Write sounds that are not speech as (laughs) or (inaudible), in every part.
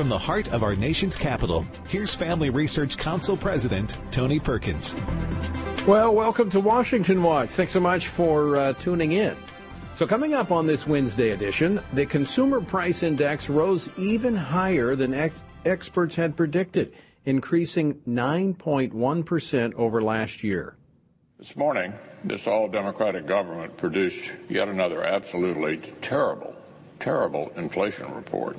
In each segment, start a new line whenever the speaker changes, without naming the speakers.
from the heart of our nation's capital, here's Family Research Council President Tony Perkins.
Well, welcome to Washington Watch. Thanks so much for uh, tuning in. So, coming up on this Wednesday edition, the Consumer Price Index rose even higher than ex- experts had predicted, increasing 9.1% over last year.
This morning, this all Democratic government produced yet another absolutely terrible, terrible inflation report.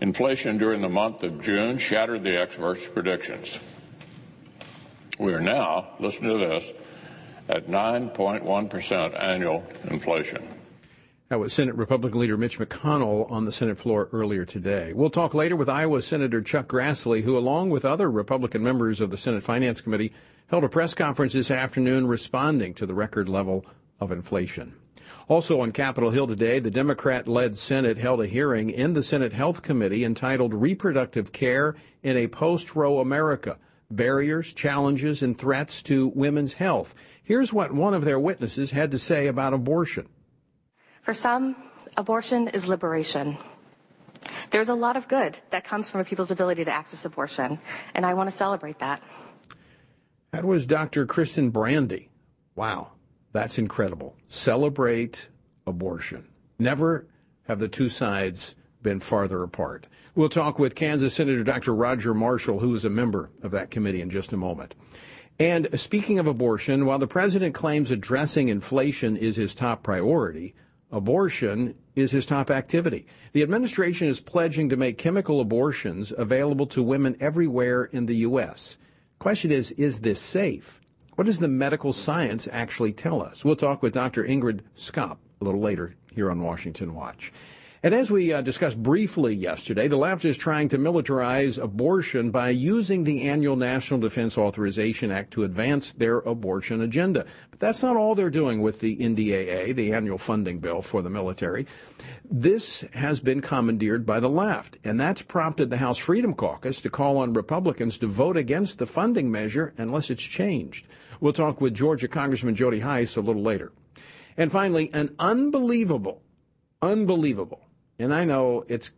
Inflation during the month of June shattered the experts' predictions. We are now, listen to this, at 9.1% annual inflation.
That was Senate Republican leader Mitch McConnell on the Senate floor earlier today. We'll talk later with Iowa Senator Chuck Grassley, who, along with other Republican members of the Senate Finance Committee, held a press conference this afternoon responding to the record level of inflation. Also on Capitol Hill today, the Democrat led Senate held a hearing in the Senate Health Committee entitled Reproductive Care in a Post Roe America Barriers, Challenges, and Threats to Women's Health. Here's what one of their witnesses had to say about abortion.
For some, abortion is liberation. There's a lot of good that comes from a people's ability to access abortion, and I want to celebrate that.
That was Dr. Kristyn Brandi. Wow, that's incredible. Celebrate abortion. Never have the two sides been farther apart. We'll talk with Kansas Senator Dr. Roger Marshall, who is a member of that committee, in just a moment. And speaking of abortion, while the president claims addressing inflation is his top priority, abortion is his top activity. The administration is pledging to make chemical abortions available to women everywhere in the U.S. Question is, is this safe? What does the medical science actually tell us? We'll talk with Dr. Ingrid Skopp a little later here on Washington Watch. And as we uh, discussed briefly yesterday, the left is trying to militarize abortion by using the annual National Defense Authorization Act to advance their abortion agenda. But that's not all they're doing with the NDAA, the annual funding bill for the military. This has been commandeered by the left, and that's prompted the House Freedom Caucus to call on Republicans to vote against the funding measure unless it's changed. We'll talk with Georgia Congressman Jody Hice a little later. And finally, an unbelievable, unbelievable and I know it's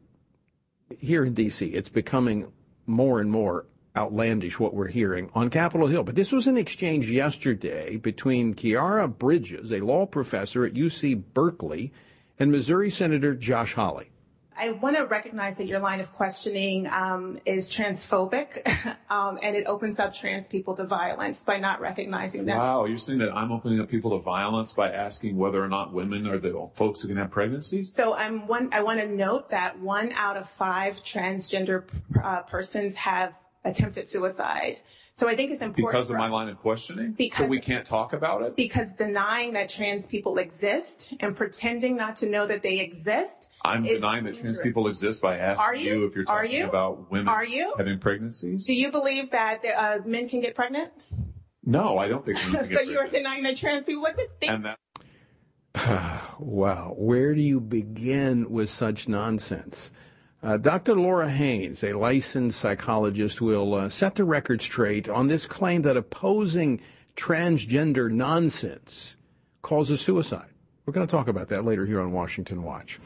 here in D.C., it's becoming more and more outlandish what we're hearing on Capitol Hill. But this was an exchange yesterday between Khiara Bridges, a law professor at UC Berkeley, and Missouri Senator Josh Hawley.
I want to recognize that your line of questioning um, is transphobic, (laughs) um, and it opens up trans people to violence by not recognizing that.
Wow, you're saying that I'm opening up people to violence by asking whether or not women are the folks who can have pregnancies?
So I'm one. I want to note that one out of five transgender uh, persons have attempted suicide. So I think it's important.
Because of my line of questioning? Because, so we can't talk about it?
Because denying that trans people exist and pretending not to know that they exist.
I'm denying that trans people exist by asking you? you? if you're talking you? about women
Are you?
having pregnancies.
Do you believe that uh, men can get pregnant?
No, I don't think men (laughs) can
So you are denying that trans people exist?
And that. (sighs)
wow. Where do you begin with such nonsense? Uh, Dr. Laura Haynes, a licensed psychologist, will uh, set the record straight on this claim that opposing transgender nonsense causes suicide. We're going to talk about that later here on Washington Watch.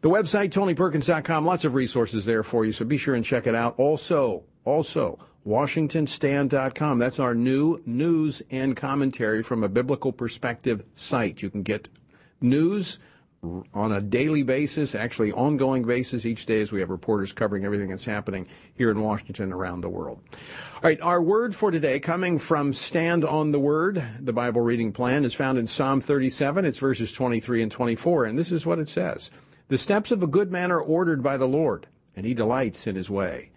The website, TonyPerkins.com, lots of resources there for you, so be sure and check it out. Also, also, WashingtonStand.com. That's our new news and commentary from a biblical perspective site. You can get news on a daily basis, actually ongoing basis each day as we have reporters covering everything that's happening here in Washington around the world. All right, our word for today coming from Stand on the Word, the Bible reading plan is found in Psalm 37. It's verses 23 and 24, and this is what it says. The steps of a good man are ordered by the Lord, and he delights in his way.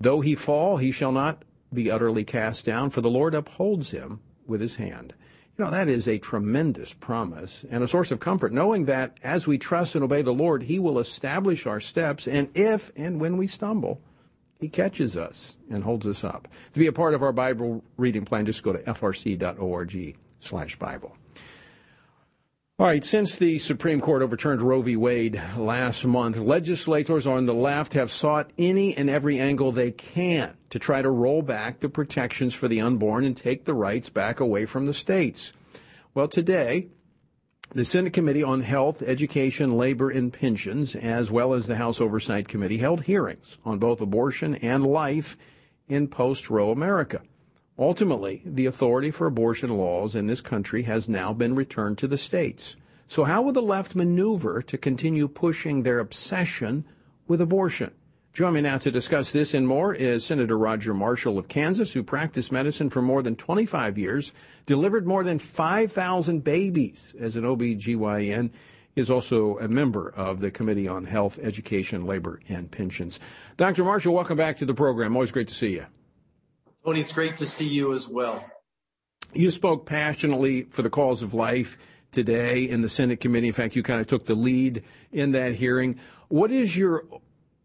Though he fall, he shall not be utterly cast down, for the Lord upholds him with his hand. You know, that is a tremendous promise and a source of comfort, knowing that as we trust and obey the Lord, He will establish our steps, and if and when we stumble, He catches us and holds us up. To be a part of our Bible reading plan, just go to frc.org slash Bible. All right, since the Supreme Court overturned Roe v. Wade last month, legislators on the left have sought any and every angle they can to try to roll back the protections for the unborn and take the rights back away from the states. Well, today, The Senate Committee on Health, Education, Labor, and Pensions, as well as the House Oversight Committee, held hearings on both abortion and life in post Roe America. Ultimately, the authority for abortion laws in this country has now been returned to the states. So, how will the left maneuver to continue pushing their obsession with abortion? Join me now to discuss this and more is Senator Roger Marshall of Kansas, who practiced medicine for more than 25 years, delivered more than 5,000 babies as an OBGYN, is also a member of the Committee on Health, Education, Labor, and Pensions. Dr. Marshall, welcome back to the program. Always great to see you.
Tony, it's great to see you as well.
You spoke passionately for the cause of life today in the Senate committee. In fact, you kind of took the lead in that hearing. What is your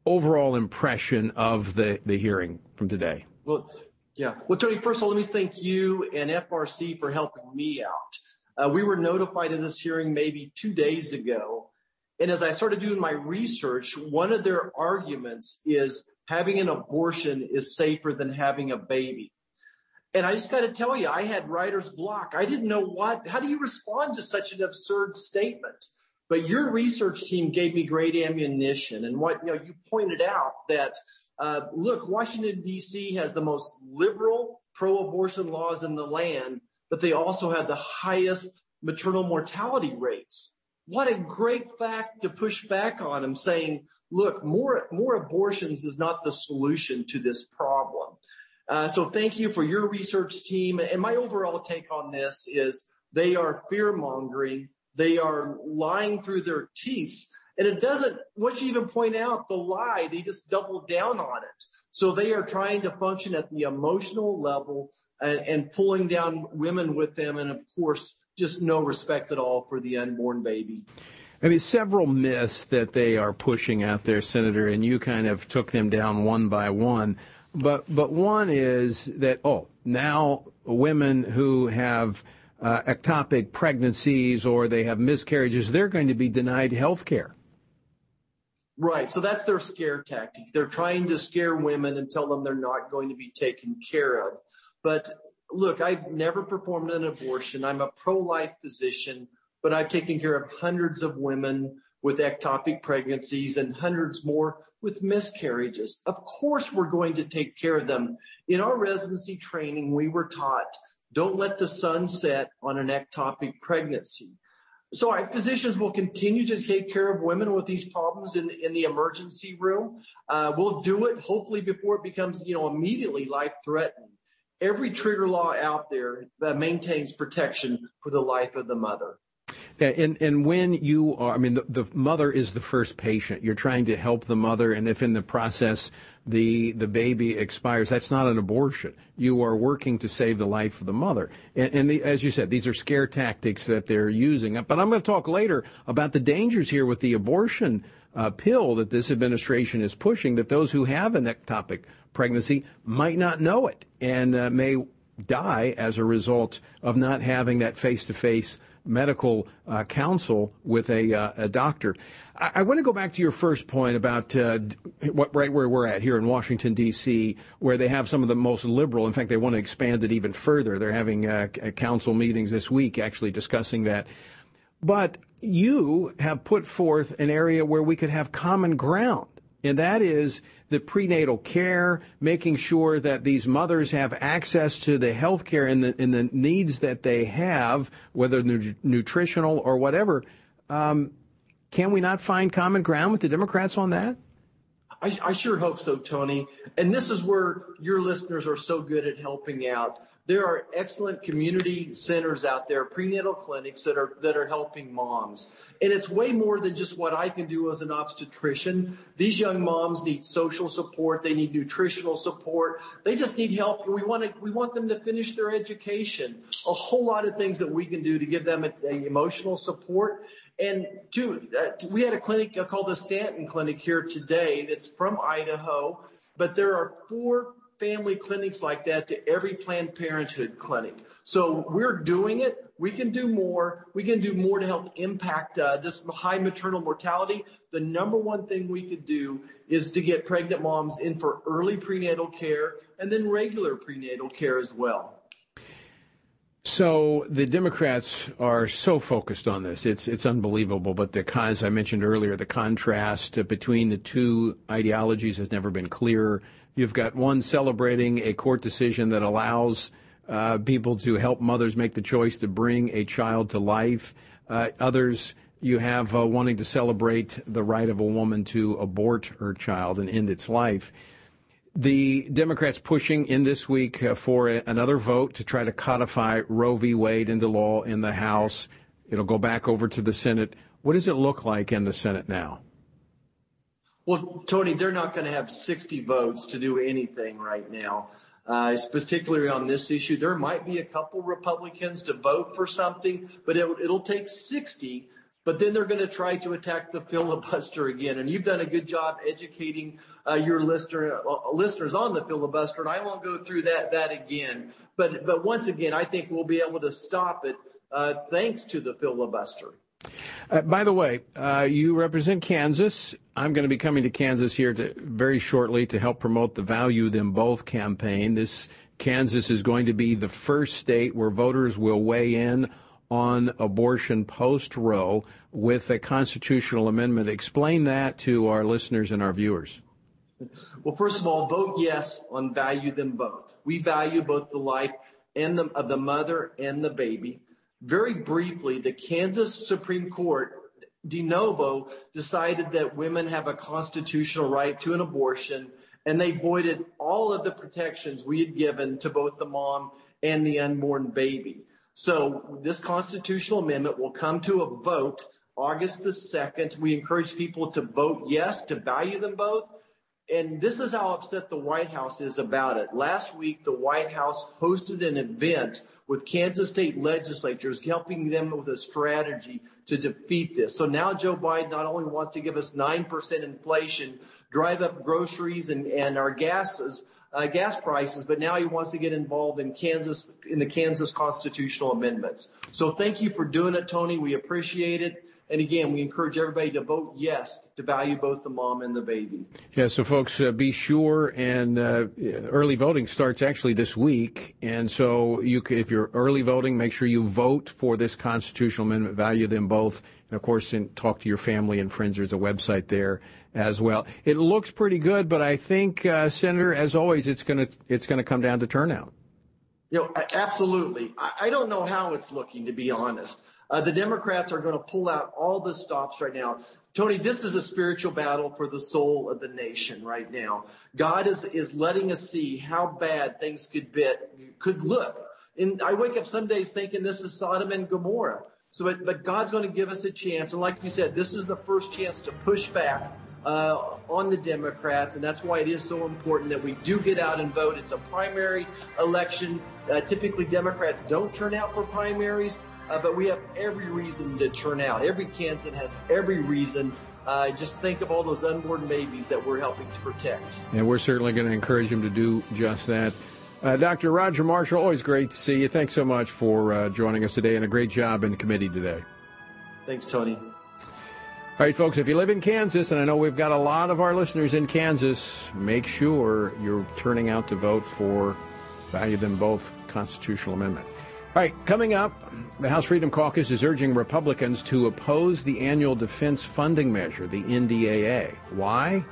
overall impression of the, the hearing from today?
Well, yeah. Well, Tony, first of all, let me thank you and FRC for helping me out. Uh, we were notified of this hearing maybe two days ago. And as I started doing my research, one of their arguments is having an abortion is safer than having a baby. And I just got to tell you, I had writer's block. I didn't know what, how do you respond to such an absurd statement? But your research team gave me great ammunition. And what, you know, you pointed out that, uh, look, Washington, D.C. has the most liberal pro abortion laws in the land, but they also have the highest maternal mortality rates. What a great fact to push back on them saying, look, more, more abortions is not the solution to this problem. Uh, so thank you for your research team. And my overall take on this is they are fear mongering they are lying through their teeth. And it doesn't, once you even point out the lie, they just double down on it. So they are trying to function at the emotional level and, and pulling down women with them. And of course, just no respect at all for the unborn baby.
I mean, several myths that they are pushing out there, Senator, and you kind of took them down one by one. But but one is that oh, now women who have uh, ectopic pregnancies or they have miscarriages, they're going to be denied health care.
Right. So that's their scare tactic. They're trying to scare women and tell them they're not going to be taken care of. But look, I've never performed an abortion. I'm a pro life physician, but I've taken care of hundreds of women with ectopic pregnancies and hundreds more with miscarriages. Of course, we're going to take care of them. In our residency training, we were taught don't let the sun set on an ectopic pregnancy. So our physicians will continue to take care of women with these problems in, in the emergency room. Uh, we'll do it hopefully before it becomes, you know, immediately life threatening. Every trigger law out there maintains protection for the life of the mother.
And, and when you are, I mean, the, the mother is the first patient. You're trying to help the mother, and if in the process the the baby expires, that's not an abortion. You are working to save the life of the mother. And, and the, as you said, these are scare tactics that they're using. But I'm going to talk later about the dangers here with the abortion uh, pill that this administration is pushing. That those who have an ectopic pregnancy might not know it and uh, may die as a result of not having that face to face medical uh, counsel with a, uh, a doctor. I, I, want to go back to your first point about uh, what, right where we're at here in Washington, D.C., where they have some of the most liberal. In fact, they want to expand it even further. They're having uh, council meetings this week actually discussing that. But you have put forth an area where we could have common ground and that is the prenatal care, making sure that these mothers have access to the health care and the, and the needs that they have, whether nu- nutritional or whatever. Um, can we not find common ground with the Democrats on that?
I, I sure hope so, Tony. And this is where your listeners are so good at helping out. There are excellent community centers out there, prenatal clinics that are that are helping moms. And it's way more than just what I can do as an obstetrician. These young moms need social support, they need nutritional support, they just need help. We want to we want them to finish their education. A whole lot of things that we can do to give them a, a emotional support. And two, uh, we had a clinic called the Stanton Clinic here today that's from Idaho, but there are four family clinics like that to every Planned Parenthood clinic. So we're doing it. We can do more. We can do more to help impact uh, this high maternal mortality. The number one thing we could do is to get pregnant moms in for early prenatal care and then regular prenatal care as well.
So the Democrats are so focused on this. It's it's unbelievable. But the as I mentioned earlier, the contrast between the two ideologies has never been clearer. You've got one celebrating a court decision that allows uh, people to help mothers make the choice to bring a child to life. Uh, others you have uh, wanting to celebrate the right of a woman to abort her child and end its life. The Democrats pushing in this week uh, for a, another vote to try to codify Roe v. Wade into law in the House. It'll go back over to the Senate. What does it look like in the Senate now?
Well, Tony, they're not going to have 60 votes to do anything right now. Uh, particularly on this issue, there might be a couple Republicans to vote for something, but it, it'll take 60 but then they're going to try to attack the (laughs) filibuster again. And you've done a good job educating uh, your listener, uh, listeners on the filibuster, and I won't go through that that again. But but once again, I think we'll be able to stop it uh, thanks to the filibuster.
Uh, by the way, uh, you represent Kansas. I'm going to be coming to Kansas here to, very shortly to help promote the Value Them Both campaign. This Kansas is going to be the first state where voters will weigh in on abortion post Roe with a constitutional amendment. Explain that to our listeners and our viewers.
Well, first of all, vote yes on value them both. We value both the life and the, of the mother and the baby. Very briefly, the Kansas Supreme Court de novo decided that women have a constitutional right to an abortion, and they voided all of the protections we had given to both the mom and the unborn baby. So this constitutional amendment will come to a vote August the 2nd. We encourage people to vote yes, to value them both. And this is how upset the White House is about it. Last week, the White House hosted an event with Kansas state legislatures, helping them with a strategy to defeat this. So now Joe Biden not only wants to give us 9% inflation, drive up groceries and, and our gases, uh, gas prices, but now he wants to get involved in Kansas in the Kansas constitutional amendments. So thank you for doing it, Tony. We appreciate it. And again, we encourage everybody to vote yes to value both the mom and the baby.
Yeah, so folks, uh, be sure and uh, early voting starts actually this week, and so you, if you're early voting, make sure you vote for this constitutional amendment. Value them both, and of course, and talk to your family and friends. There's a website there as well. It looks pretty good, but I think, uh, Senator, as always, it's going to it's going to come down to turnout.
You know, absolutely. I don't know how it's looking, to be honest. Uh, the Democrats are going to pull out all the stops right now. Tony, this is a spiritual battle for the soul of the nation right now. God is, is letting us see how bad things could be, could look. And I wake up some days thinking this is Sodom and Gomorrah. So, but, but God's going to give us a chance. And like you said, this is the first chance to push back uh, on the Democrats, and that's why it is so important that we do get out and vote. It's a primary election. Uh, typically, Democrats don't turn out for primaries, uh, but we have every reason to turn out. Every Kansan has every reason. Uh, just think of all those unborn babies that we're helping to protect.
And we're certainly going to encourage them to do just that. Uh, Dr. Roger Marshall, always great to see you. Thanks so much for uh, joining us today and a great job in the committee today.
Thanks, Tony.
All right, folks, if you live in Kansas, and I know we've got a lot of our listeners in Kansas, make sure you're turning out to vote for Value Them Both constitutional amendment. All right, coming up, the House Freedom Caucus is urging Republicans to oppose the annual defense funding measure, the NDAA. Why?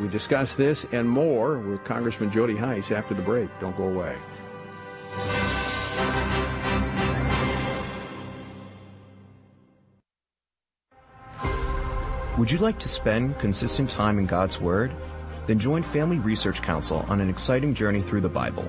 We discuss this and more with Congressman Jody Hice after the break. Don't go away.
Would you like to spend consistent time in God's Word? Then join Family Research Council on an exciting journey through the Bible.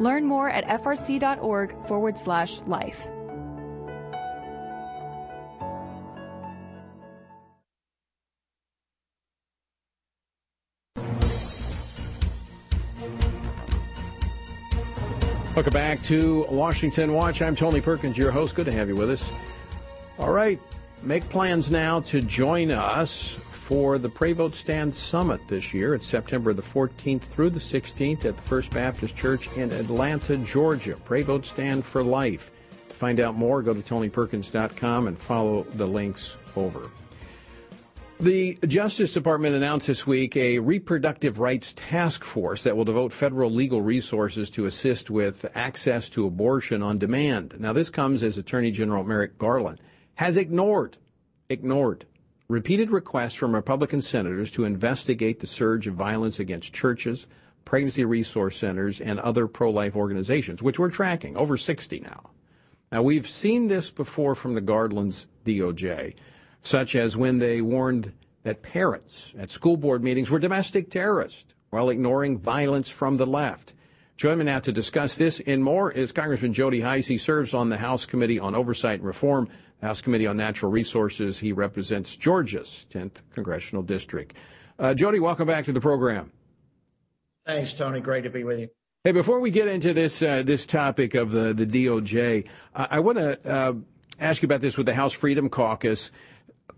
Learn more at frc.org forward slash life.
Welcome back to Washington Watch. I'm Tony Perkins, your host. Good to have you with us. All right, make plans now to join us for the Pray Vote Stand Summit this year. It's September the 14th through the 16th at the First Baptist Church in Atlanta, Georgia. Pray Vote Stand for Life. To find out more, go to tonyperkins.com and follow the links over. The Justice Department announced this week a reproductive rights task force that will devote federal legal resources to assist with access to abortion on demand. Now, this comes as Attorney General Merrick Garland has ignored, ignored repeated requests from Republican senators to investigate the surge of violence against churches, pregnancy resource centers, and other pro life organizations, which we're tracking, over 60 now. Now, we've seen this before from the Garland's DOJ, such as when they warned that parents at school board meetings were domestic terrorists while ignoring violence from the left. Joining me now to discuss this and more is Congressman Jody Hice. He serves on the House Committee on Oversight and Reform, House Committee on Natural Resources. He represents Georgia's 10th Congressional District. Uh, Jody, welcome back to the program.
Thanks, Tony. Great to be with you.
Hey, before we get into this uh, this topic of the the DOJ, uh, I want to uh, ask you about this with the House Freedom Caucus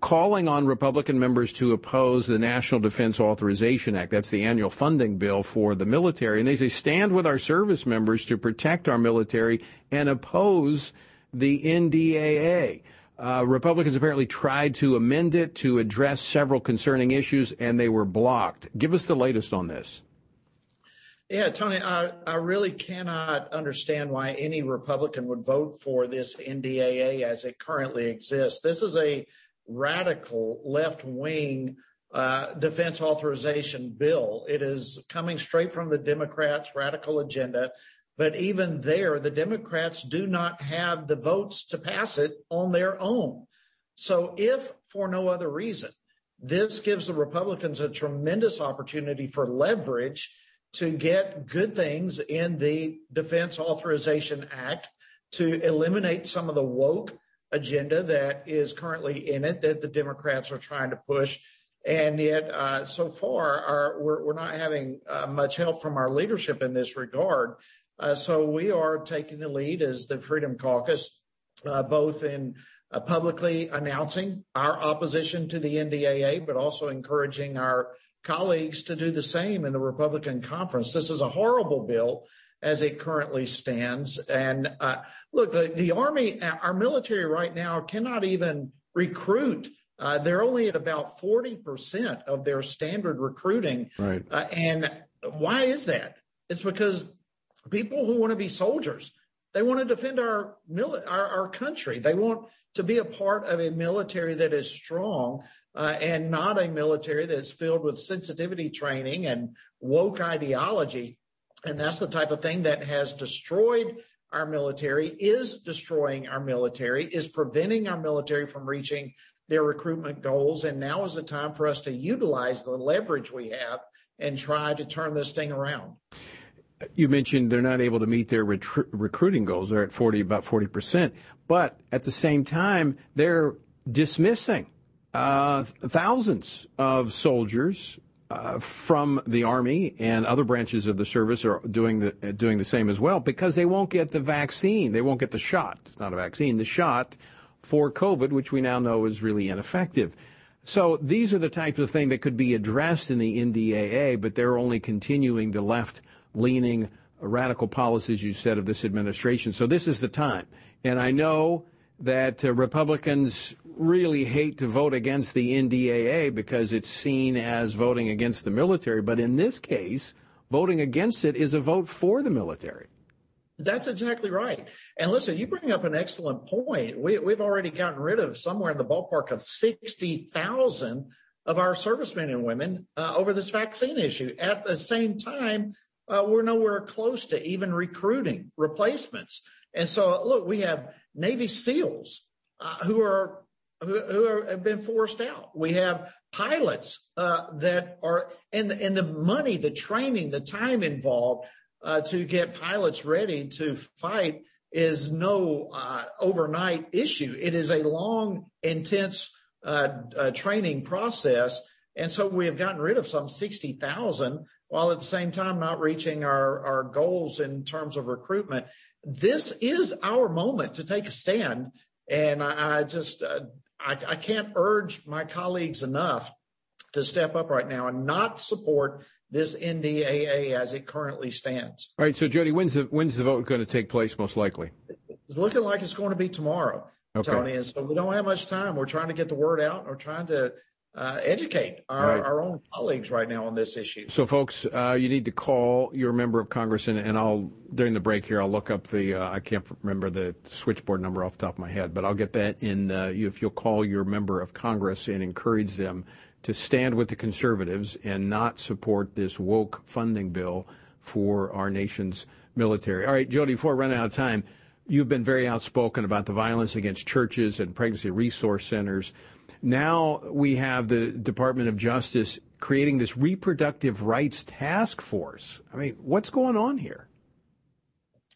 calling on Republican members to oppose the National Defense Authorization Act. That's the annual funding bill for the military. And they say, stand with our service members to protect our military and oppose the NDAA. Uh, Republicans apparently tried to amend it to address several concerning issues, and they were blocked. Give us the latest on this.
Yeah, Tony, I, I really cannot understand why any Republican would vote for this NDAA as it currently exists. This is a radical left wing uh, defense authorization bill. It is coming straight from the Democrats' radical agenda. But even there, the Democrats do not have the votes to pass it on their own. So, if for no other reason, this gives the Republicans a tremendous opportunity for leverage to get good things in the Defense Authorization Act to eliminate some of the woke agenda that is currently in it that the Democrats are trying to push. And yet, uh, so far, our, we're, we're, not having uh, much help from our leadership in this regard. Uh, so we are taking the lead as the Freedom Caucus, uh, both in uh, publicly announcing our opposition to the NDAA, but also encouraging our colleagues to do the same in the Republican conference. This is a horrible bill as it currently stands. And uh, look, the, the Army, our military right now cannot even recruit. Uh, they're only at about 40% of their standard recruiting.
Right.
Uh, and why is that? It's because people who want to be soldiers, they want to defend our, our, our country. They want to be a part of a military that is strong uh, and not a military that's filled with sensitivity training and woke ideology. And that's the type of thing that has destroyed our military, is destroying our military, is preventing our military from reaching their recruitment goals. And now is the time for us to utilize the leverage we have and try to turn this thing around.
You mentioned they're not able to meet their retru- recruiting goals. They're at 40, about 40%. But at the same time, they're dismissing uh, thousands of soldiers uh, from the army and other branches of the service are doing the uh, doing the same as well because they won't get the vaccine. They won't get the shot. It's not a vaccine. The shot for COVID, which we now know is really ineffective. So these are the types of things that could be addressed in the NDAA, but they're only continuing the left leaning radical policies you said of this administration. So this is the time. And I know that uh, Republicans really hate to vote against the NDAA because it's seen as voting against the military. But in this case, voting against it is a vote for the military.
That's exactly right. And listen, you bring up an excellent point. We, we've already gotten rid of somewhere in the ballpark of 60,000 of our servicemen and women uh, over this vaccine issue. At the same time, uh, we're nowhere close to even recruiting replacements. And so, look, we have Navy SEALs uh, who are who, are, have been forced out. We have pilots uh, that are and and the money, the training, the time involved uh, to get pilots ready to fight is no uh, overnight issue. It is a long, intense uh, training process. And so we have gotten rid of some 60,000 while at the same time not reaching our, our goals in terms of recruitment. This is our moment to take a stand. And I, I just, uh, I, I can't urge my colleagues enough to step up right now and not support this NDAA as it currently stands.
All right. So, Jody, when's the when's the vote going to take place? Most likely,
it's looking like it's going to be tomorrow, okay. Tony. And so we don't have much time. We're trying to get the word out. And we're trying to uh, educate our, right. our own colleagues right now on this issue.
So, folks, uh, you need to call your member of Congress, and, and I'll during the break here, I'll look up the uh, I can't remember the switchboard number off the top of my head, but I'll get that in. Uh, if you'll call your member of Congress and encourage them to stand with the conservatives and not support this woke funding bill for our nation's military. All right, Jody, before I run out of time, you've been very outspoken about the violence against churches and pregnancy resource centers. Now we have the Department of Justice creating this reproductive rights task force. I mean, what's going on here?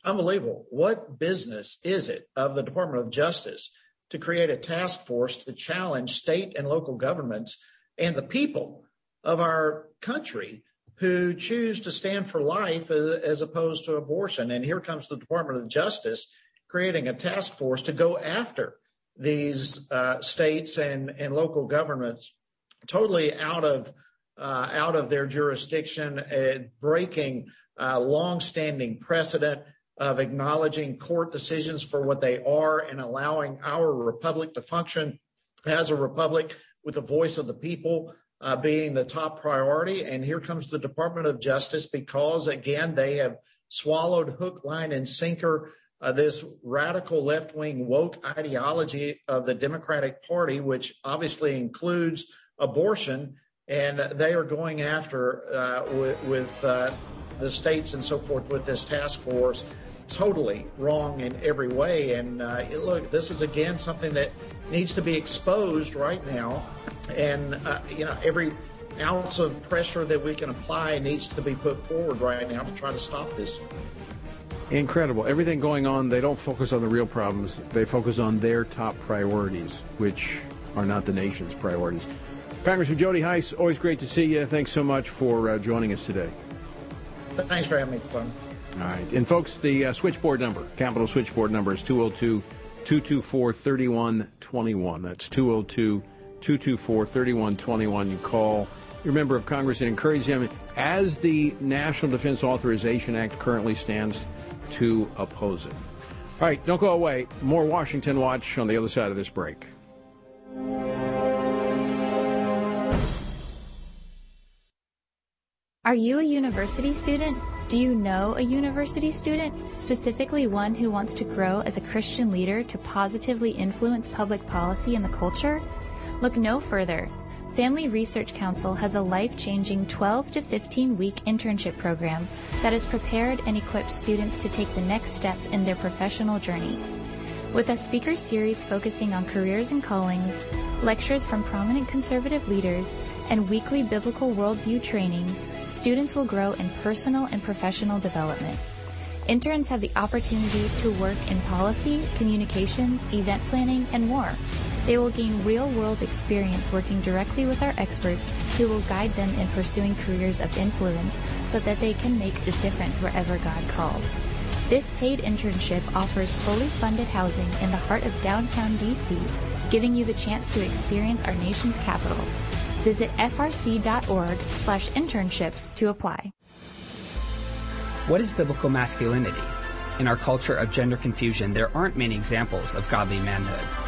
Unbelievable. What business is it of the Department of Justice to create a task force to challenge state and local governments and the people of our country who choose to stand for life as, opposed to abortion. And here comes the Department of Justice creating a task force to go after these uh, states and, and local governments totally out of uh, out of their jurisdiction, uh, breaking uh, longstanding precedent of acknowledging court decisions for what they are and allowing our republic to function as a republic with the voice of the people uh, being the top priority. And here comes the Department of Justice because, again, they have swallowed hook, line, and sinker uh, this radical left wing woke ideology of the Democratic Party, which obviously includes abortion. And they are going after uh, with, with uh, the states and so forth with this task force totally wrong in every way. And uh, look, this is again something that needs to be exposed right now. And, uh, you know, every ounce of pressure that we can apply needs to be put forward right now to try to stop this.
Incredible. Everything going on, they don't focus on the real problems. They focus on their top priorities, which are not the nation's priorities. Congressman Jody Hice, always great to see you. Thanks so much for uh, joining us today.
Thanks for having me, Clem.
All right. And folks, the uh, switchboard number, capital switchboard number is 202 224 3121. That's 202 224 3121. You call your member of Congress and encourage them, as the National Defense Authorization Act currently stands, to oppose it. All right, don't go away. More Washington Watch on the other side of this break.
Are you a university student? Do you know a university student, specifically one who wants to grow as a Christian leader to positively influence public policy and the culture? Look no further. Family Research Council has a life-changing 12 to 15 week internship program that has prepared and equipped students to take the next step in their professional journey. With a speaker series focusing on careers and callings, lectures from prominent conservative leaders, and weekly biblical worldview training, students will grow in personal and professional development. Interns have the opportunity to work in policy, communications, event planning, and more. They will gain real world experience working directly with our experts who will guide them in pursuing careers of influence so that they can make a difference wherever God calls. This paid internship offers fully funded housing in the heart of downtown DC, giving you the chance to experience our nation's capital. Visit frc.org slash internships to apply.
What is biblical masculinity? In our culture of gender confusion, there aren't many examples of godly manhood.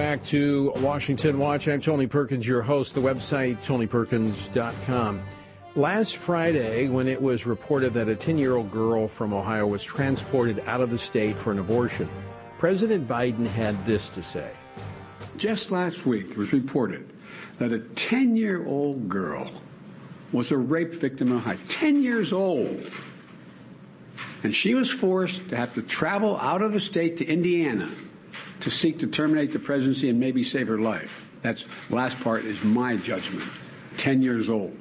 back to Washington Watch. I'm Tony Perkins, your host. The website, tonyperkins.com. Last Friday, when it was reported that a 10 year old girl from Ohio was transported out of the state for an abortion, President Biden had this to say.
Just last week, it was reported that a 10 year old girl was a rape victim in Ohio. 10 years old. And she was forced to have to travel out of the state to Indiana to seek to terminate the presidency and maybe save her life. That's last part is my judgment. 10 years old.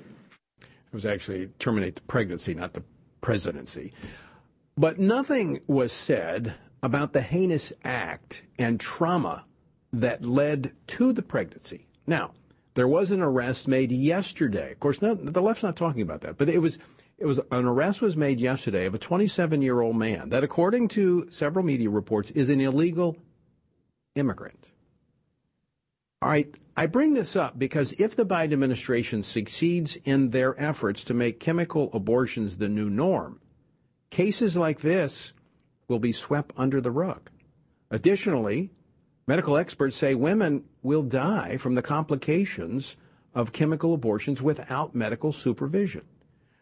It was actually terminate the pregnancy, not the presidency. But nothing was said about the heinous act and trauma that led to the pregnancy. Now, there was an arrest made yesterday. Of course, no, the left's not talking about that, but it was it was an arrest was made yesterday of a 27 year old man that, according to several media reports, is an illegal immigrant. All right, I bring this up because if the Biden administration succeeds in their efforts to make chemical abortions the new norm, cases like this will be swept under the rug. Additionally, medical experts say women will die from the complications of chemical abortions without medical supervision.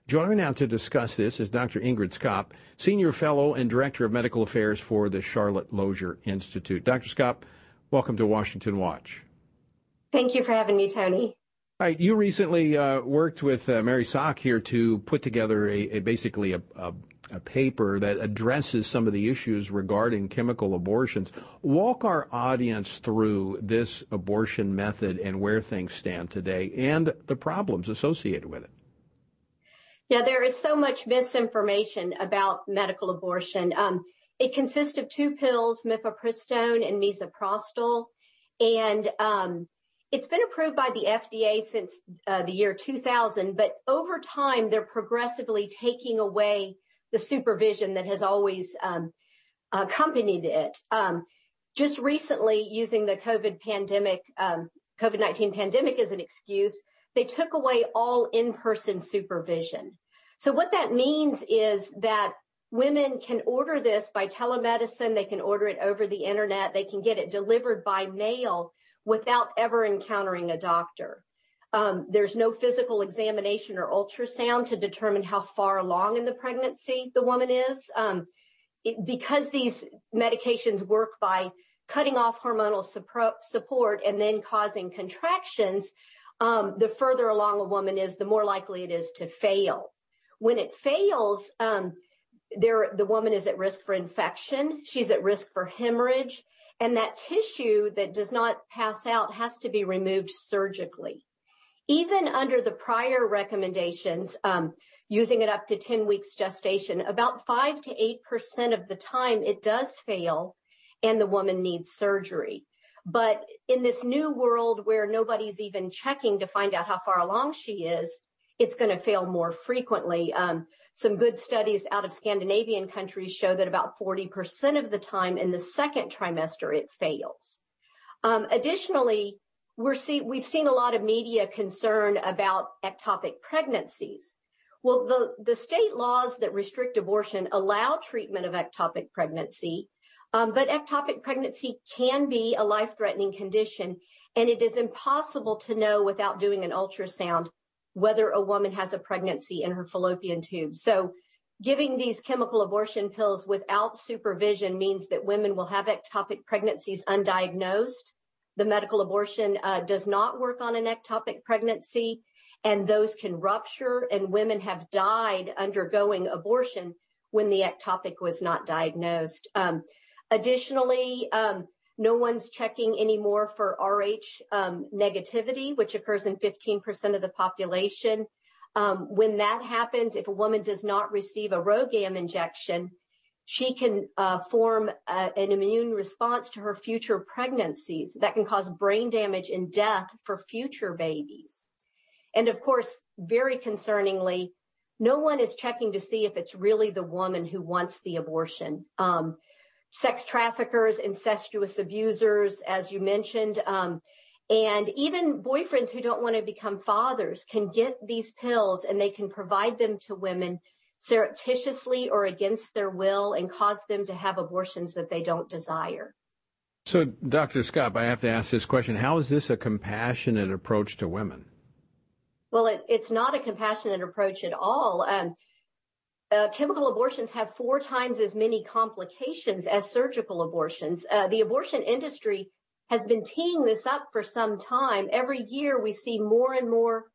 Joining me now to discuss this is Dr. Ingrid Skopp, Senior Fellow and Director of Medical Affairs for the Charlotte Lozier Institute. Dr. Skopp, welcome to Washington Watch.
Thank you for having me, Tony.
All right, you recently uh, worked with uh, Mary Szoch here to put together a, a basically a, a, a, paper that addresses some of the issues regarding chemical abortions. Walk our audience through this abortion method and where things stand today and the problems associated with it.
Yeah, there is so much misinformation about medical abortion. Um, it consists of two pills, mifepristone and misoprostol, and um, it's been approved by the FDA since uh, the year 2000, but over time, they're progressively taking away the supervision that has always um, accompanied it. Um, just recently, using the COVID pandemic, um, COVID-19 pandemic as an excuse, they took away all in-person supervision. So what that means is that women can order this by telemedicine. They can order it over the internet. They can get it delivered by mail without ever encountering a doctor. Um, there's no physical examination or ultrasound to determine how far along in the pregnancy the woman is. Um, because these medications work by cutting off hormonal support and then causing contractions, the further along a woman is, the more likely it is to fail. When it fails, um, the woman is at risk for infection. She's at risk for hemorrhage. And that tissue that does not pass out has to be removed surgically. Even under the prior recommendations, um, using it up to 10 weeks gestation, about 5 to 8% of the time it does fail and the woman needs surgery. But in this new world where nobody's even checking to find out how far along she is, it's going to fail more frequently. Um, some good studies out of Scandinavian countries show that about 40% of the time in the second trimester it fails. Um, additionally, we're see, we've seen a lot of media concern about ectopic pregnancies. Well, the, the state laws that restrict abortion allow treatment of ectopic pregnancy, but ectopic pregnancy can be a life-threatening condition, and it is impossible to know without doing an ultrasound whether a woman has a pregnancy in her fallopian tube. So giving these chemical abortion pills without supervision means that women will have ectopic pregnancies undiagnosed the medical abortion uh, does not work on an ectopic pregnancy, and those can rupture, and women have died undergoing abortion when the ectopic was not diagnosed. Um, additionally, um, no one's checking anymore for Rh um, negativity, which occurs in 15% of the population. Um, when that happens, if a woman does not receive a RhoGAM injection, she can uh, form uh, an immune response to her future pregnancies that can cause brain damage and death for future babies. And of course, very concerningly, no one is checking to see if it's really the woman who wants the abortion. Sex traffickers, incestuous abusers, as you mentioned, um, and even boyfriends who don't want to become fathers can get these pills and they can provide them to women surreptitiously or against their will and cause them to have abortions that they don't desire.
So, Dr. Scott, I have to ask this question. How is this a compassionate approach to women?
Well, it, it's not a compassionate approach at all. Um, chemical abortions have four times as many complications as surgical abortions. Uh, the abortion industry has been teeing this up for some time. Every year we see more and more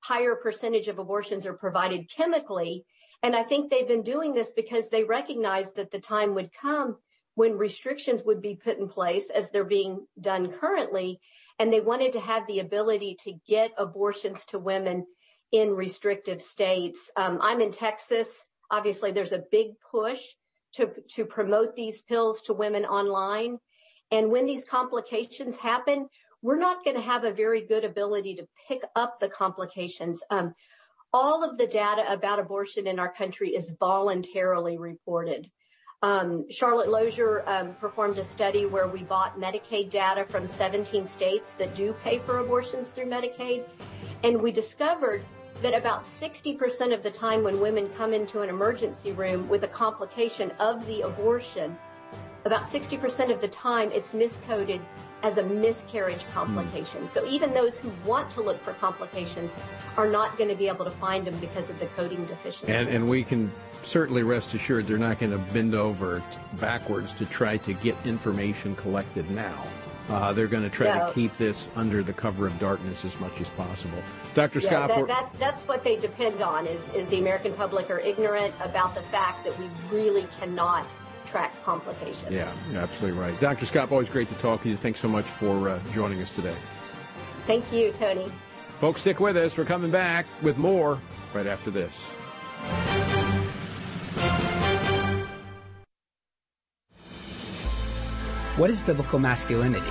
higher percentage of abortions are provided chemically. And I think they've been doing this because they recognized that the time would come when restrictions would be put in place as they're being done currently. And they wanted to have the ability to get abortions to women in restrictive states. Um, I'm in Texas. Obviously, there's a big push to, promote these pills to women online. And when these complications happen, we're not going to have a very good ability to pick up the complications. Um, all of the data about abortion in our country is voluntarily reported. Um, Charlotte Lozier um, performed a study where we bought Medicaid data from 17 states that do pay for abortions through Medicaid. And we discovered that about 60% of the time when women come into an emergency room with a complication of the abortion, about 60% of the time it's miscoded as a miscarriage complication. So even those who want to look for complications are not going to be able to find them because of the coding deficiency.
And, and we can certainly rest assured they're not going to bend over backwards to try to get information collected now. Uh, they're going to try to keep this under the cover of darkness as much as possible. Dr. Yeah, Scott,
that, that, that's what they depend on. Is is the American public are ignorant about the fact that we really cannot track complications.
Yeah, you're absolutely right. Dr. Scott, always great to talk to you. Thanks so much for uh, joining us today.
Thank you, Tony.
Folks, stick with us. We're coming back with more right after this.
What is biblical masculinity?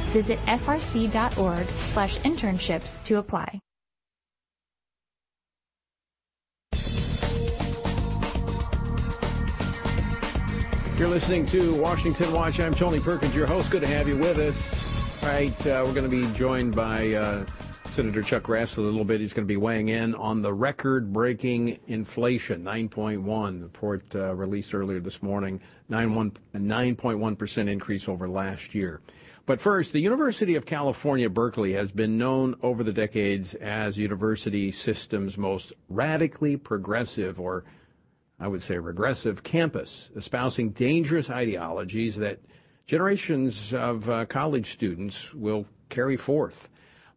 Visit frc.org slash internships to apply.
You're listening to Washington Watch. I'm Tony Perkins, your host. Good to have you with us. All right, uh, we're going to be joined by uh, Senator Chuck Grassley a little bit. He's going to be weighing in on the record-breaking inflation, 9.1 The report uh, released earlier this morning, 9.1 percent increase over last year. But first, the University of California, Berkeley has been known over the decades as university system's most radically progressive or I would say regressive campus, espousing dangerous ideologies that generations of uh, college students will carry forth.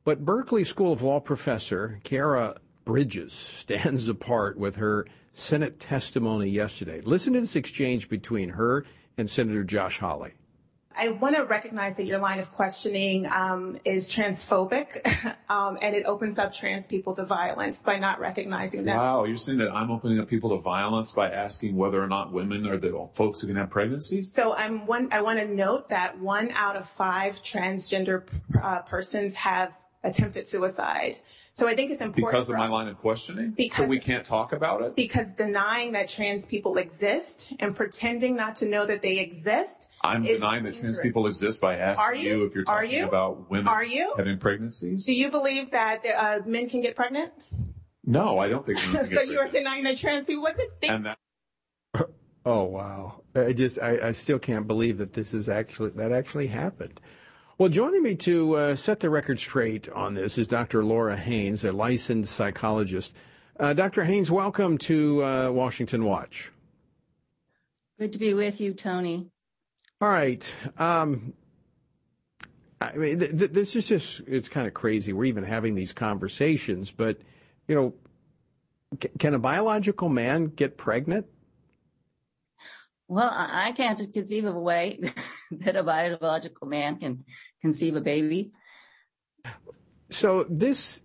But Berkeley School of Law professor Khiara Bridges (laughs) stands apart with her Senate testimony yesterday. Listen to this exchange between her and Senator Josh Hawley.
I want to recognize that your line of questioning um, is transphobic, (laughs) um, and it opens up trans people to violence by not recognizing that.
Wow, you're saying that I'm opening up people to violence by asking whether or not women are the folks who can have pregnancies?
So I'm one. I want to note that one out of five transgender uh, persons have attempted suicide. So I think it's important
because of my line of questioning.
Because
so we can't talk about it
because denying that trans people exist and pretending not to know that they exist
I'm denying that trans people exist by asking
you?
you? if you're talking
you?
about women
Are you?
having pregnancies.
Do you believe that uh, men can get pregnant?
No, I don't think men can (laughs)
so
get
you are denying that trans people exist?
And that. (laughs)
Oh wow! I just I, I, still can't believe that this is actually that actually happened. Well, joining me to uh, set the record straight on this is Dr. Laura Haynes, a licensed psychologist. Uh, Dr. Haynes, welcome to uh, Washington Watch.
Good to be with you, Tony.
All right. Um, I mean, th- th- this is just, it's kind of crazy. We're even having these conversations, but, you know, c- can a biological man get pregnant?
Well, I can't conceive of a way (laughs) that a biological man can conceive a baby.
So this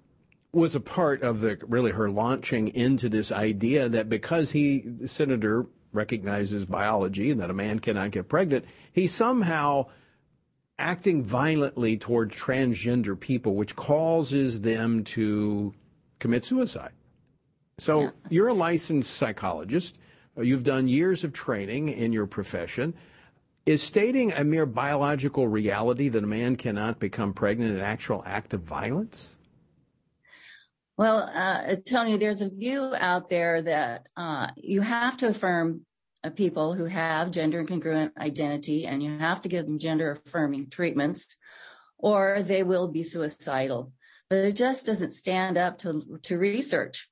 was a part of the really her launching into this idea that because he, Senator recognizes biology and that a man cannot get pregnant, he's somehow acting violently toward transgender people, which causes them to commit suicide. So yeah. you're a licensed psychologist. You've done years of training in your profession. Is stating a mere biological reality that a man cannot become pregnant an actual act of violence?
Well, uh, Tony, there's a view out there that uh, you have to affirm uh, people who have gender incongruent identity and you have to give them gender affirming treatments or they will be suicidal. But it just doesn't stand up to, to research.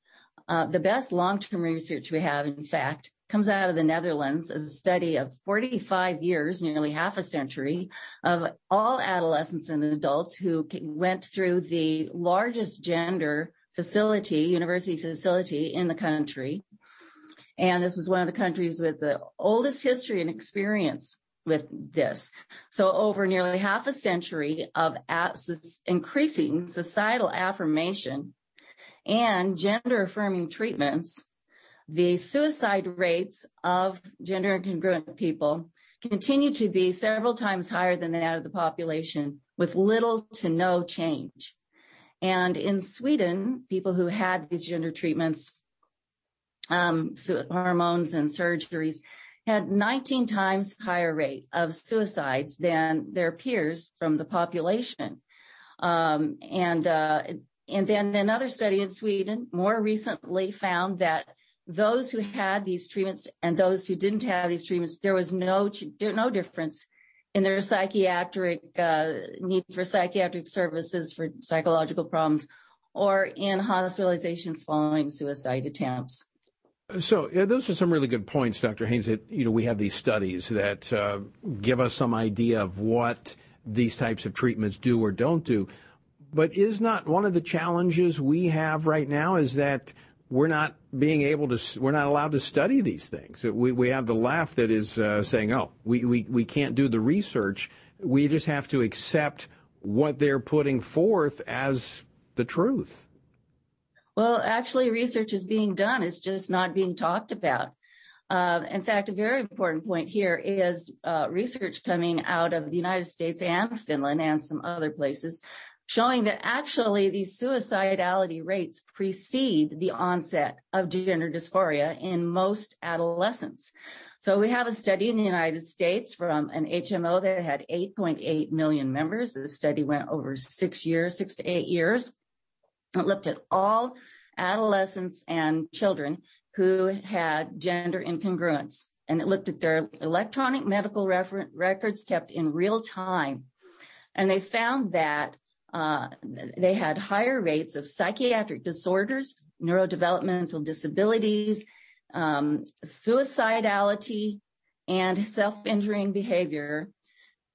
Uh, the best long-term research we have, in fact, comes out of the Netherlands, a study of 45 years, nearly half a century, of all adolescents and adults who went through the largest gender facility, university facility in the country. And this is one of the countries with the oldest history and experience with this. So over nearly half a century of increasing societal affirmation and gender affirming treatments, the suicide rates of gender incongruent people continue to be several times higher than that of the population with little to no change. And in Sweden, people who had these gender treatments, um, so hormones and surgeries had 19 times higher rate of suicides than their peers from the population. Um, and, uh, and then another study in Sweden more recently found that those who had these treatments and those who didn't have these treatments, there was no, no difference in their psychiatric, uh, need for psychiatric services for psychological problems or in hospitalizations following suicide attempts.
So yeah, those are some really good points, Dr. Haynes. That you know we have these studies that uh, give us some idea of what these types of treatments do or don't do. But is not one of the challenges we have right now is that we're not being able to, we're not allowed to study these things. We, we have the left that is uh, saying, oh, we, we, we can't do the research. We just have to accept what they're putting forth as the truth.
Well, actually, research is being done. It's just not being talked about. Uh, in fact, a very important point here is uh, research coming out of the United States and Finland and some other places showing that actually these suicidality rates precede the onset of gender dysphoria in most adolescents. So we have a study in the United States from an HMO that had 8.8 million members. The study went over six years, six to eight years. It looked at all adolescents and children who had gender incongruence. And it looked at their electronic medical records kept in real time. And they found that they had higher rates of psychiatric disorders, neurodevelopmental disabilities, um, suicidality, and self-injuring behavior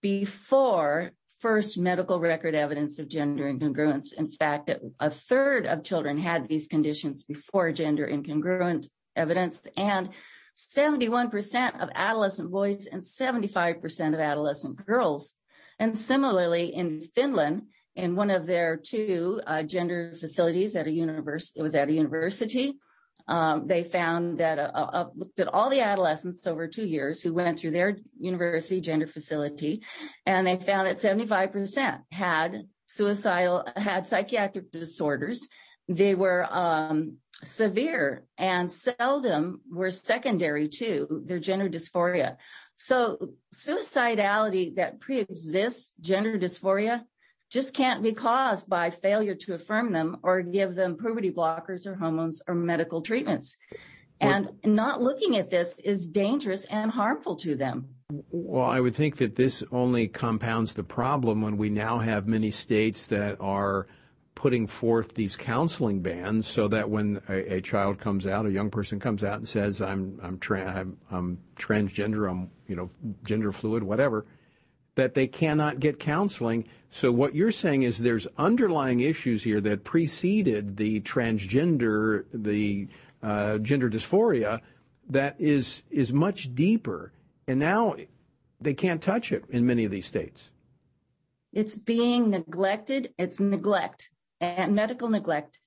before first medical record evidence of gender incongruence. In fact, a third of children had these conditions before gender incongruent evidence, and 71% of adolescent boys and 75% of adolescent girls. And similarly, in Finland, in one of their two uh, gender facilities at a university. It was at a university. Um, they found that uh, uh, looked at all the adolescents over two years who went through their university gender facility, and they found that 75% had suicidal, had psychiatric disorders. They were um, severe and seldom were secondary to their gender dysphoria. So suicidality that pre-exists gender dysphoria just can't be caused by failure to affirm them or give them puberty blockers or hormones or medical treatments. And not looking at this is dangerous and harmful to them.
Well, I would think that this only compounds the problem when we now have many states that are putting forth these counseling bans so that when a, a child comes out, a young person comes out and says, I'm, I'm, tra- I'm, I'm transgender, I'm, you know, gender fluid, whatever, that they cannot get counseling. So what you're saying is there's underlying issues here that preceded the transgender, the uh, gender dysphoria, that is is much deeper, and now they can't touch it in many of these states.
It's being neglected. It's neglect and medical neglect,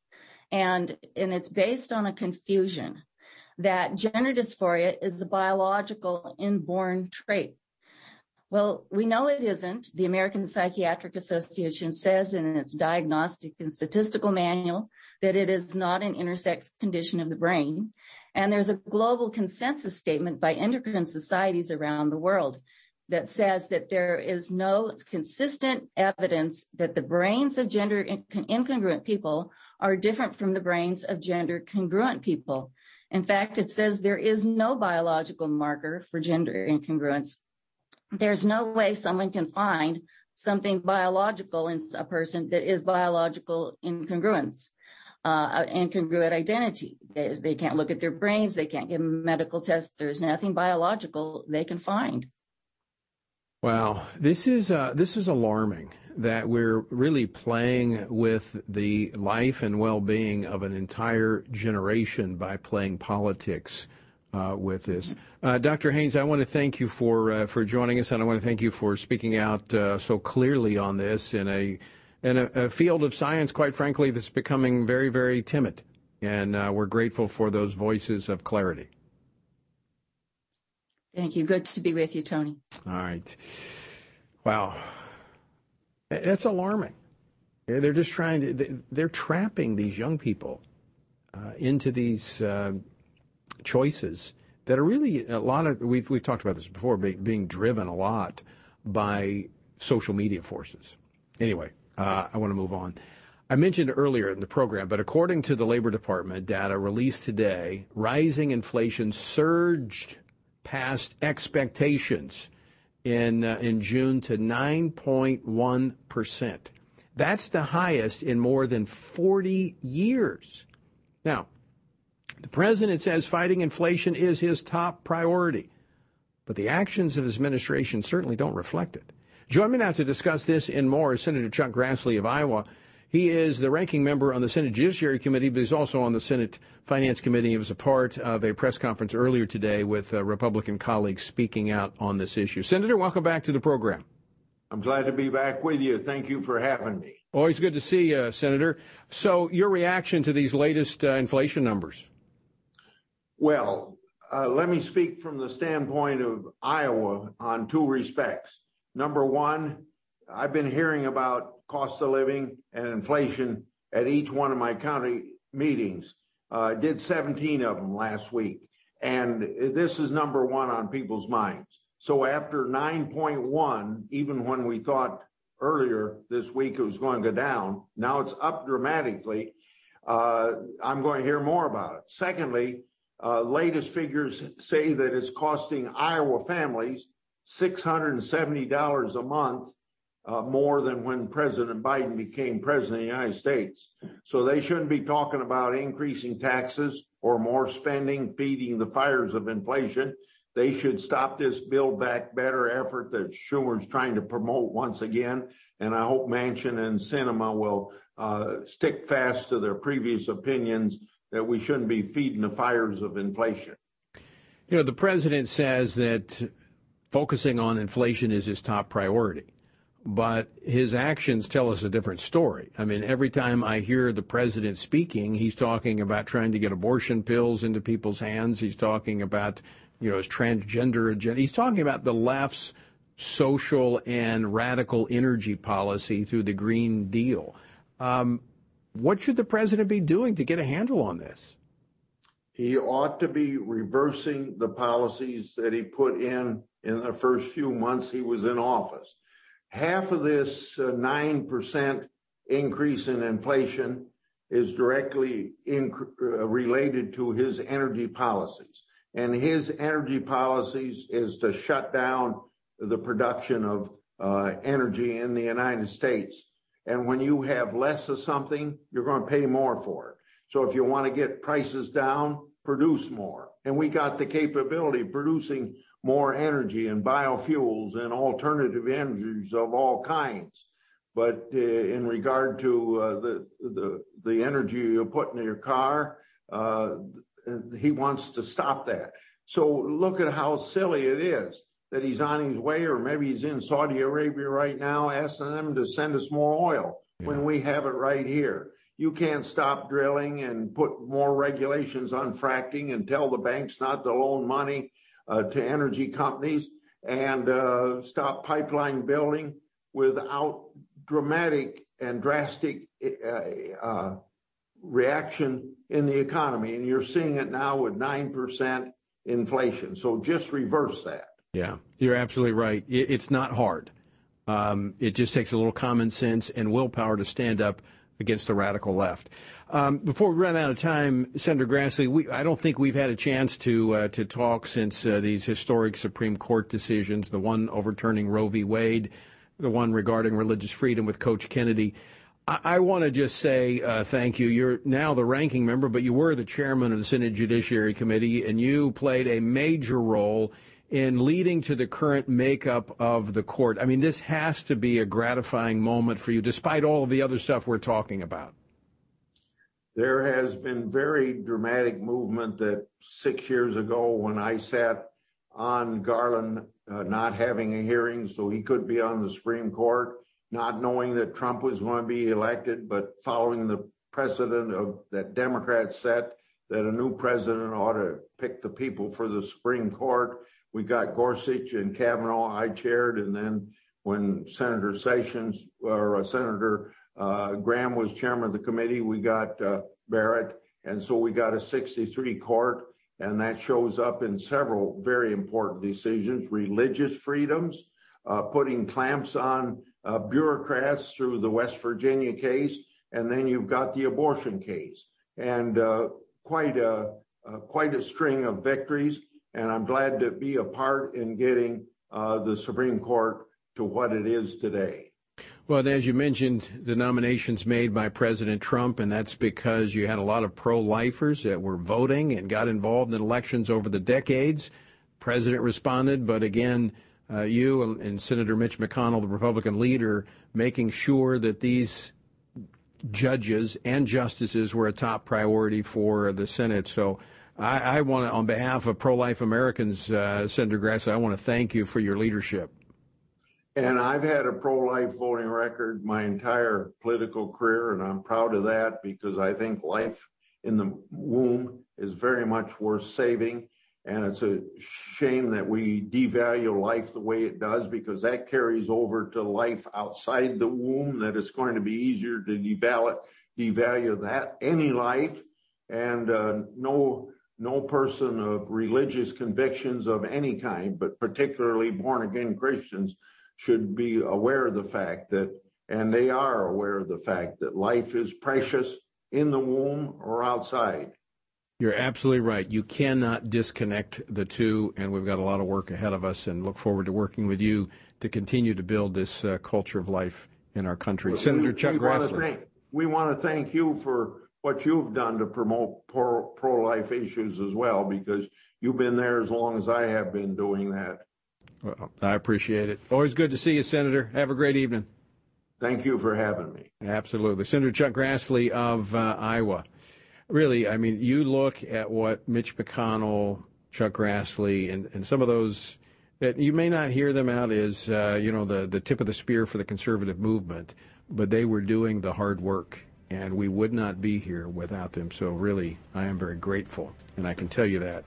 and and it's based on a confusion that gender dysphoria is a biological inborn trait well, we know it isn't. The American Psychiatric Association says in its diagnostic and statistical manual that it is not an intersex condition of the brain. And there's a global consensus statement by endocrine societies around the world that says that there is no consistent evidence that the brains of gender incongruent people are different from the brains of gender congruent people. In fact, it says there is no biological marker for gender incongruence there's no way someone can find something biological in a person that is biological incongruence. uh, incongruent identity. They, they can't look at their brains. They can't give medical tests. There's nothing biological they can find.
Wow, this is uh, this is alarming that we're really playing with the life and well-being of an entire generation by playing politics with this. Uh, Dr. Haynes, I want to thank you for uh, for joining us, and I want to thank you for speaking out uh, so clearly on this in a in a, a, field of science, quite frankly, that's becoming very, very timid. And uh, we're grateful for those voices of clarity.
Thank you. Good to be with you, Tony.
All right. Wow. That's alarming. They're just trying to, they're trapping these young people uh, into these uh, choices that are really a lot of, we've, we've talked about this before, being driven a lot by social media forces. Anyway, uh, I want to move on. I mentioned earlier in the program, but according to the Labor Department data released today, rising inflation surged past expectations in uh, in June to 9.1 percent. That's the highest in more than 40 years. Now, the president says fighting inflation is his top priority, but the actions of his administration certainly don't reflect it. Join me now to discuss this and more is Senator Chuck Grassley of Iowa. He is the ranking member on the Senate Judiciary Committee, but he's also on the Senate Finance Committee. He was a part of a press conference earlier today with uh, Republican colleagues speaking out on this issue. Senator, welcome back to the program.
I'm glad to be back with you. Thank you for having me.
Always good to see you, Senator. So, your reaction to these latest uh, inflation numbers?
Well, uh, let me speak from the standpoint of Iowa on two respects. Number one, I've been hearing about cost of living and inflation at each one of my county meetings. Uh, I did 17 of them last week, and this is number one on people's minds. So after 9.1, even when we thought earlier this week it was going to go down, now it's up dramatically. Uh, I'm going to hear more about it. Secondly, latest figures say that it's costing Iowa families $670 a month uh, more than when President Biden became president of the United States. So they shouldn't be talking about increasing taxes or more spending, feeding the fires of inflation. They should stop this Build Back Better effort that Schumer's trying to promote once again. And I hope Manchin and Sinema will uh, stick fast to their previous opinions that we shouldn't be feeding the fires of inflation.
You know, the president says that focusing on inflation is his top priority. But his actions tell us a different story. I mean, every time I hear the president speaking, he's talking about trying to get abortion pills into people's hands. He's talking about, you know, his transgender agenda. He's talking about the left's social and radical energy policy through the Green Deal. Um, what should the president be doing to get a handle on this?
He ought to be reversing the policies that he put in in the first few months he was in office. Half of this uh, 9% increase in inflation is directly in, uh, related to his energy policies. And his energy policies is to shut down the production of uh, energy in the United States. And when you have less of something, you're going to pay more for it. So if you want to get prices down, produce more. And we got the capability of producing more energy and biofuels and alternative energies of all kinds. But uh, in regard to uh, the, the, the energy you put in your car, uh, he wants to stop that. So look at how silly it is that he's on his way, or maybe he's in Saudi Arabia right now, asking them to send us more oil yeah. when we have it right here. You can't stop drilling and put more regulations on fracking and tell the banks not to loan money uh, to energy companies and uh, stop pipeline building without dramatic and drastic uh, reaction in the economy. And you're seeing it now with 9% inflation. So just reverse that.
Yeah, you're absolutely right. It's not hard. Um, it just takes a little common sense and willpower to stand up against the radical left. Um, before we run out of time, Senator Grassley, we, I don't think we've had a chance to uh, to talk since uh, these historic Supreme Court decisions, the one overturning Roe v. Wade, the one regarding religious freedom with Coach Kennedy. I, I want to just say uh, thank you. You're now the ranking member, but you were the chairman of the Senate Judiciary Committee, and you played a major role in leading to the current makeup of the court. I mean, this has to be a gratifying moment for you, despite all of the other stuff we're talking about.
There has been very dramatic movement that six years ago when I sat on Garland uh, not having a hearing so he could be on the Supreme Court, not knowing that Trump was going to be elected, but following the precedent of that Democrats set that a new president ought to pick the people for the Supreme Court. We got Gorsuch and Kavanaugh I chaired, and then when Senator Sessions or uh, Senator uh, Graham was chairman of the committee, we got uh, Barrett, and so we got a 63 court, and that shows up in several very important decisions, religious freedoms, putting clamps on bureaucrats through the West Virginia case, and then you've got the abortion case, and quite a string of victories and I'm glad to be a part in getting uh, the Supreme Court to what it is today.
Well, as you mentioned, the nominations made by President Trump, and that's because you had a lot of pro lifers that were voting and got involved in elections over the decades. President responded, but again, uh, you and Senator Mitch McConnell, the Republican leader, making sure that these judges and justices were a top priority for the Senate. So I, I want to, on behalf of pro life Americans, uh, Senator Grassley, I want to thank you for your leadership.
And I've had a pro life voting record my entire political career, and I'm proud of that because I think life in the womb is very much worth saving. And it's a shame that we devalue life the way it does because that carries over to life outside the womb, that it's going to be easier to devalue, devalue that, any life. And uh, no no person of religious convictions of any kind, but particularly born again Christians, should be aware of the fact that, and they are aware of the fact that life is precious in the womb or outside.
You're absolutely right. You cannot disconnect the two, and we've got a lot of work ahead of us, and look forward to working with you to continue to build this uh, culture of life in our country.
We,
Senator Chuck
we
Grassley.
Thank, we want to thank you for what you've done to promote pro life issues as well, because you've been there as long as I have been doing that.
Well, I appreciate it. Always good to see you, Senator. Have a great evening.
Thank you for having me.
Absolutely. Senator Chuck Grassley of uh, Iowa. Really, I mean, you look at what Mitch McConnell, Chuck Grassley, and, and some of those that you may not hear them out as, uh, you know, the, the tip of the spear for the conservative movement, but they were doing the hard work and we would not be here without them. So really, I am very grateful, and I can tell you that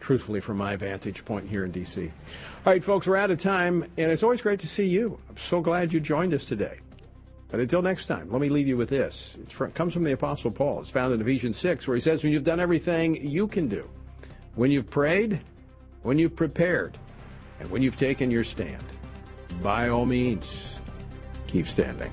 truthfully from my vantage point here in D.C. All right, folks, we're out of time, and it's always great to see you. I'm so glad you joined us today. But until next time, let me leave you with this. It comes from the Apostle Paul. It's found in Ephesians 6, where he says, When you've done everything you can do, when you've prayed, when you've prepared, and when you've taken your stand, by all means, keep standing.